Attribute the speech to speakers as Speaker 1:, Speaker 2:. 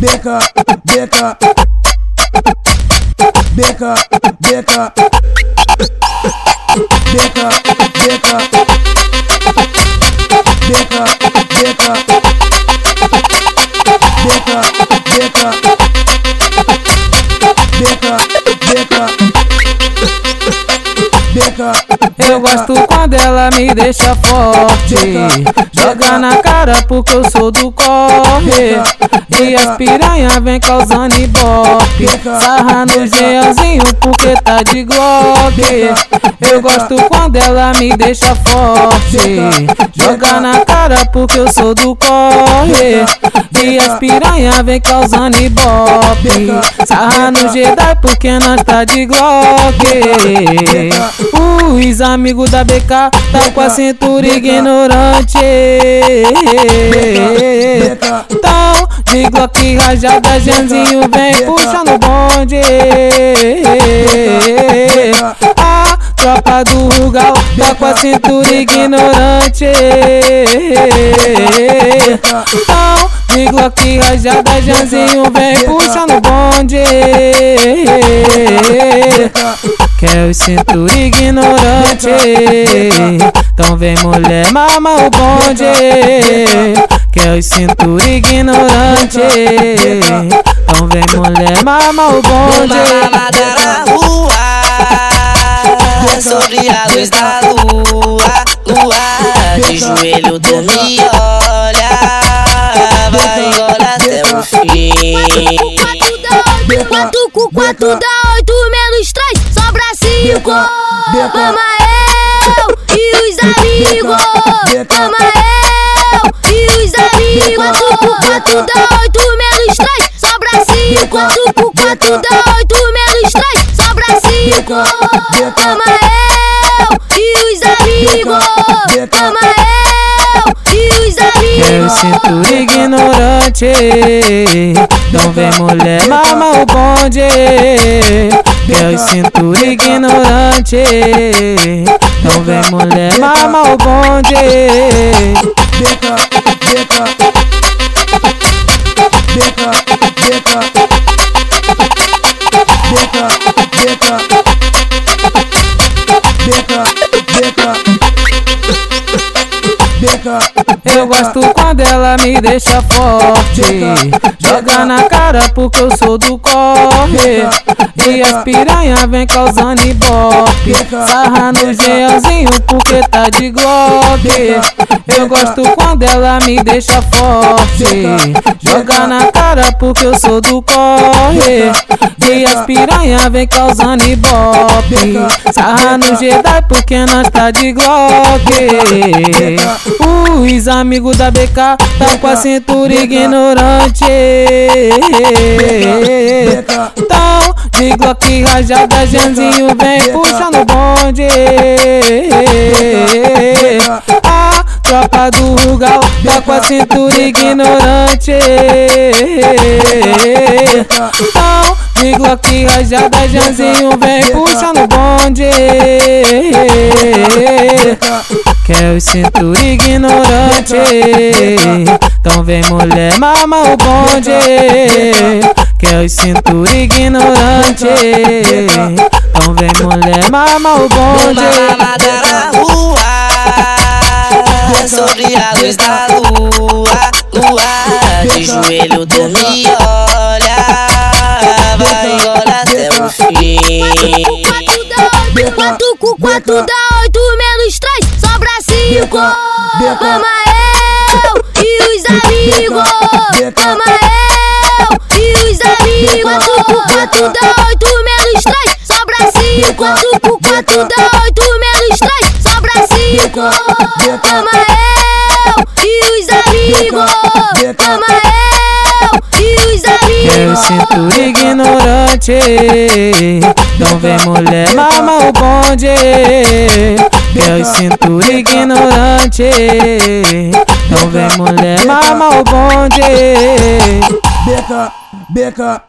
Speaker 1: beca, beca, beca, beca, beca, beca, beca, beca, beca, beca, beca, beca, beca.
Speaker 2: Eu gosto quando ela me deixa forte. Joga na cara porque eu sou do corre. E as piranha vem causando ibope. Sarra no gelzinho porque tá de glock. Eu gosto quando ela me deixa forte. Joga na cara porque eu sou do corre. E as piranha vem causando ibope. Sarra no Jedi porque nós tá de glock. Os amigos da BK tá com a cintura ignorante. Tão de Glock rajada, Janzinho vem puxando o bonde. A tropa do Rugal tá com a cintura ignorante. Tão de Glock rajada, Janzinho vem puxando o bonde. Quer eu sinto ignorante. Então vem mulher, mama o bonde. Quer eu sinto ignorante. Então vem mulher, mama o bonde.
Speaker 3: Uma rua, lua Sobre a luz da lua Lua de joelho tu olha Vai olhar até o fim.
Speaker 4: Quatro da oito, quatro, quatro da oito Menos três amigos, ama eu e os amigos, ama eu e os amigos. 4 por 4 dá 8 menos 3, sobra 5. 4 por 4 dá 8 menos 3, sobra 5. Ama eu e os amigos, ama eu e os amigos.
Speaker 2: Eu sinto ignorante, não vem mulher mama o bonde. Eu sinto ignorante. Não vem mulher mama o bonde.
Speaker 1: Deca, deca
Speaker 2: Deca, deca Deca. Ela me deixa forte. Joga na cara porque eu sou do corre. E as piranha vem causando ibope. Sarra no gelzinho porque tá de glock. Eu gosto quando ela me deixa forte. Joga na cara porque eu sou do corre. E as piranha vem causando ibope. Sarra no Jedi porque nós tá de glock Os amigos da BK tá com a cintura ignorante. Tão de Glock rajada, Janzinho vem puxando o bonde. A tropa do Rugal tá com a cintura ignorante. Tão de Glock rajada, Janzinho vem puxando o bonde Quer o cinto ignorante. Então vem mulher mama o bonde. Quer o cinto ignorante. Então vem mulher mama o bonde.
Speaker 3: Uma mamada na rua Sobre a luz da lua Lua De joelho tu me olha Vai olhar até o fim.
Speaker 4: Quatro com quatro dá oito menos beco. Ama eu e os amigos. Ama eu e os amigos. quatro, por 4 dá 8 menos 3, sobra 5. 4 por 4 dá 8 menos 3, sobra 5. Ama eu.
Speaker 2: Quer o
Speaker 4: amigos.
Speaker 2: cinto ignorante. Então vem mulher mama o bonde. Quer o cinto ignorante. Então vem mulher mama o bonde.
Speaker 1: Beca, beca,